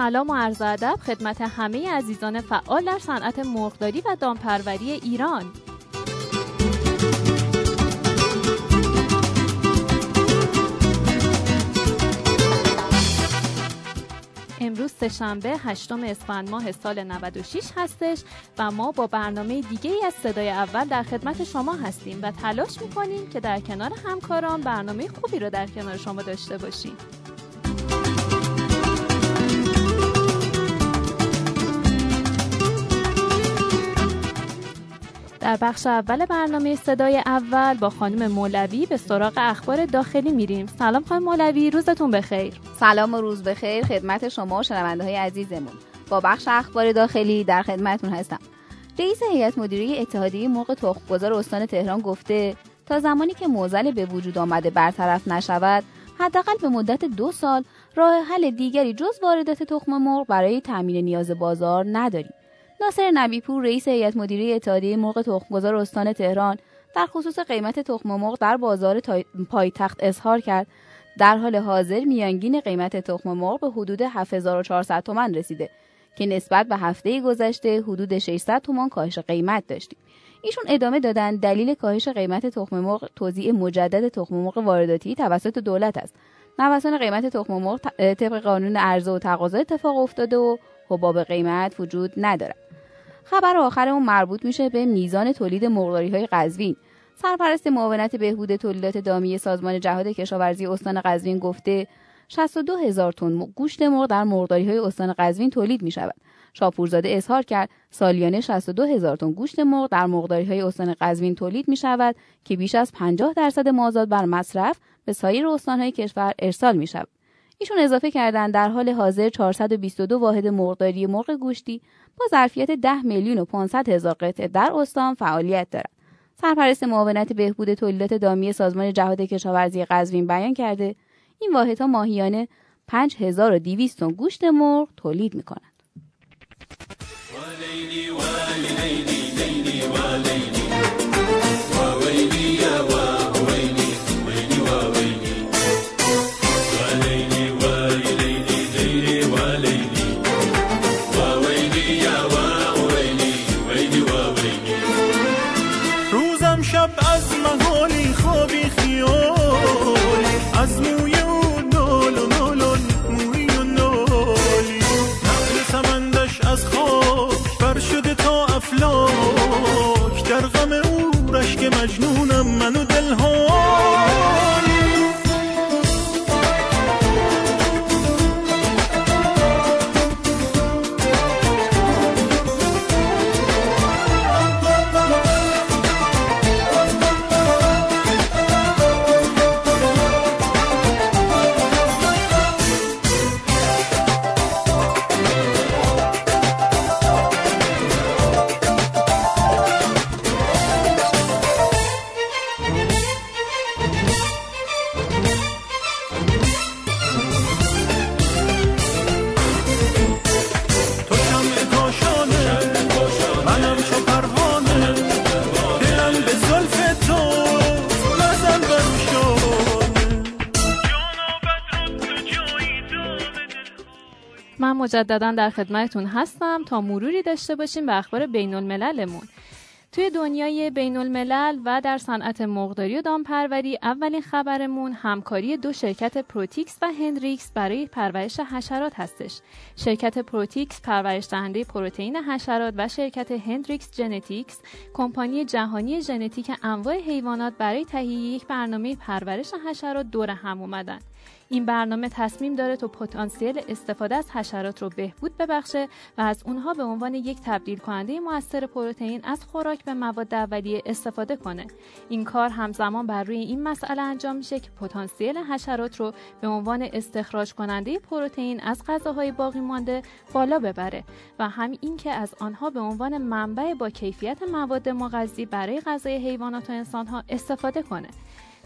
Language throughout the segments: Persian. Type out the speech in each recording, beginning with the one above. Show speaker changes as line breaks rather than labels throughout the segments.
سلام و عرض ادب خدمت همه عزیزان فعال در صنعت مرغداری و دامپروری ایران. امروز سهشنبه هشتم اسفند ماه سال 96 هستش و ما با برنامه دیگه ای از صدای اول در خدمت شما هستیم و تلاش می‌کنیم که در کنار همکاران برنامه خوبی رو در کنار شما داشته باشیم. در بخش اول برنامه صدای اول با خانم مولوی به سراغ اخبار داخلی میریم. سلام خانم مولوی روزتون بخیر.
سلام و روز بخیر خدمت شما شنونده های عزیزمون. با بخش اخبار داخلی در خدمتون هستم. رئیس هیئت مدیره اتحادیه مرغ تخمگذار استان تهران گفته تا زمانی که موزل به وجود آمده برطرف نشود حداقل به مدت دو سال راه حل دیگری جز واردات تخم مرغ برای تامین نیاز بازار نداریم. ناصر نبیپور رئیس هیئت مدیره اتحادیه مرغ تخمگذار استان تهران در خصوص قیمت تخم مرغ در بازار پایتخت اظهار کرد. در حال حاضر میانگین قیمت تخم مرغ به حدود 7400 تومان رسیده که نسبت به هفته گذشته حدود 600 تومان کاهش قیمت داشتیم. ایشون ادامه دادن دلیل کاهش قیمت تخم مرغ توزیع مجدد تخم مرغ وارداتی توسط دولت است. نوسان قیمت تخم مرغ طبق قانون عرضه و تقاضا اتفاق افتاده و حباب قیمت وجود ندارد. خبر آخرمون مربوط میشه به میزان تولید مرغداری های قزوین سرپرست معاونت بهبود تولیدات دامی سازمان جهاد کشاورزی استان قزوین گفته 62 هزار تن گوشت مرغ در مرغداری های استان قزوین تولید می شود. شاپورزاده اظهار کرد سالیانه 62 هزار تن گوشت مرغ در مرغداری های استان قزوین تولید می شود که بیش از 50 درصد مازاد بر مصرف به سایر استانهای کشور ارسال می شود. ایشون اضافه کردند در حال حاضر 422 واحد مرغداری مرغ گوشتی با ظرفیت 10 میلیون و 500 هزار قطعه در استان فعالیت دارد. سرپرست معاونت بهبود تولیدات دامی سازمان جهاد کشاورزی قزوین بیان کرده این واحدها ماهیانه 5200 تن گوشت مرغ تولید می‌کنند.
افلاک در غم او رشک مجنونم من مجددا در خدمتتون هستم تا مروری داشته باشیم به اخبار بین المللمون توی دنیای بین الملل و در صنعت مرغداری و دامپروری اولین خبرمون همکاری دو شرکت پروتیکس و هندریکس برای پرورش حشرات هستش. شرکت پروتیکس پرورش دهنده پروتئین حشرات و شرکت هندریکس ژنتیکس کمپانی جهانی ژنتیک انواع حیوانات برای تهیه یک برنامه پرورش حشرات دور هم اومدن. این برنامه تصمیم داره تا پتانسیل استفاده از حشرات رو بهبود ببخشه و از اونها به عنوان یک تبدیل کننده موثر پروتئین از خوراک به مواد اولیه استفاده کنه. این کار همزمان بر روی این مسئله انجام میشه که پتانسیل حشرات رو به عنوان استخراج کننده پروتئین از غذاهای باقی مانده بالا ببره و هم این که از آنها به عنوان منبع با کیفیت مواد مغذی برای غذای حیوانات و انسانها استفاده کنه.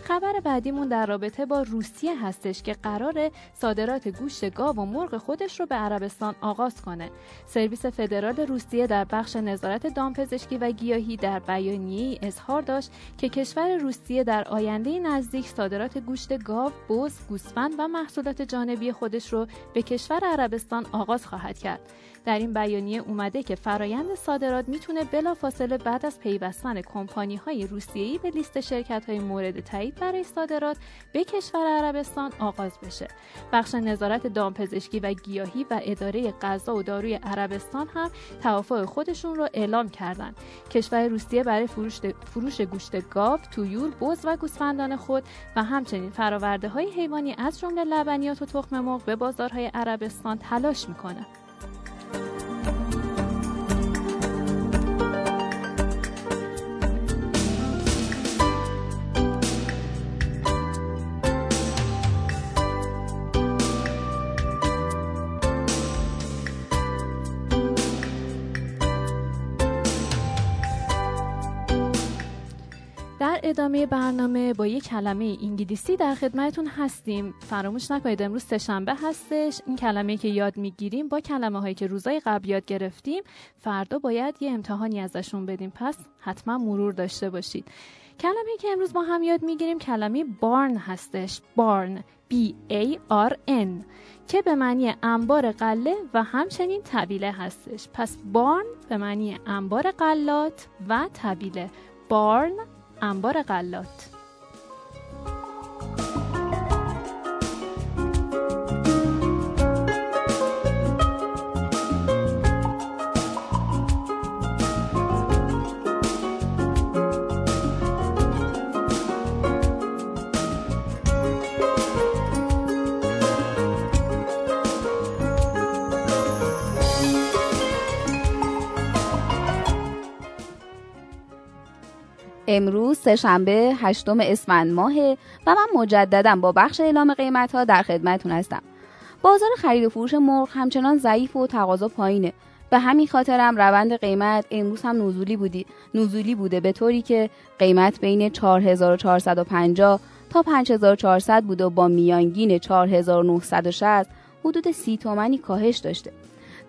خبر بعدیمون در رابطه با روسیه هستش که قرار صادرات گوشت گاو و مرغ خودش رو به عربستان آغاز کنه. سرویس فدرال روسیه در بخش نظارت دامپزشکی و گیاهی در بیانیه اظهار داشت که کشور روسیه در آینده نزدیک صادرات گوشت گاو، بز، گوسفند و محصولات جانبی خودش رو به کشور عربستان آغاز خواهد کرد. در این بیانیه اومده که فرایند صادرات می‌تونه بلافاصله بعد از پیوستن کمپانی های روسیه‌ای به لیست شرکت های مورد تایید برای صادرات به کشور عربستان آغاز بشه. بخش نظارت دامپزشکی و گیاهی و اداره غذا و داروی عربستان هم توافق خودشون رو اعلام کردند. کشور روسیه برای فروش, فروش گوشت گاو، تویور، بز و گوسفندان خود و همچنین فراورده های حیوانی از جمله لبنیات و تخم مرغ به بازارهای عربستان تلاش می‌کنه. ادامه برنامه با یک کلمه انگلیسی در خدمتتون هستیم. فراموش نکنید امروز سهشنبه هستش. این کلمه که یاد می‌گیریم با کلمه هایی که روزای قبل یاد گرفتیم فردا باید یه امتحانی ازشون بدیم. پس حتما مرور داشته باشید. کلمه که امروز با هم یاد می‌گیریم کلمه بارن هستش. بارن B A R N که به معنی انبار قله و همچنین طویله هستش. پس بارن به معنی انبار قلات و طویله بارن انبار غلات.
امروز سهشنبه هشتم اسفند ماهه و من مجددا با بخش اعلام قیمت ها در خدمتتون هستم. بازار خرید و فروش مرغ همچنان ضعیف و تقاضا پایینه. به همین خاطرم روند قیمت امروز هم نزولی بودی نزولی بوده به طوری که قیمت بین 4450 تا 5400 بوده و با میانگین 4960 حدود 30 تومنی کاهش داشته.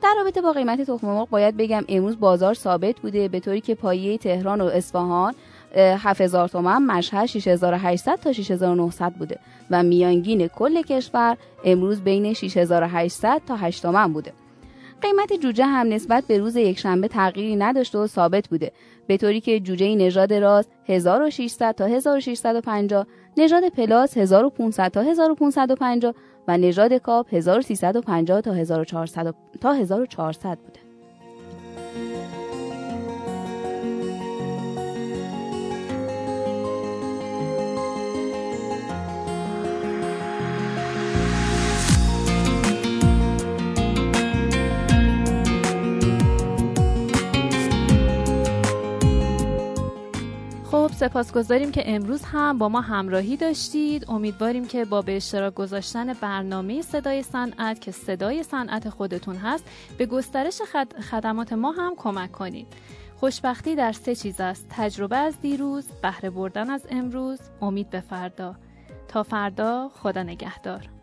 در رابطه با قیمت تخم مرغ باید بگم امروز بازار ثابت بوده به طوری که پایه تهران و اصفهان 7000 تومن مشهد 6800 تا 6900 بوده و میانگین کل کشور امروز بین 6800 تا 8 تومن بوده قیمت جوجه هم نسبت به روز یکشنبه تغییری نداشته و ثابت بوده به طوری که جوجه نژاد راست 1600 تا 1650 نژاد پلاس 1500 تا 1550 و نژاد کاپ 1350 تا 1400 تا 1400 بوده
سپاسگزاریم که امروز هم با ما همراهی داشتید. امیدواریم که با به اشتراک گذاشتن برنامه صدای صنعت که صدای صنعت خودتون هست به گسترش خدمات ما هم کمک کنید. خوشبختی در سه چیز است تجربه از دیروز بهره بردن از امروز. امید به فردا. تا فردا خدا نگهدار.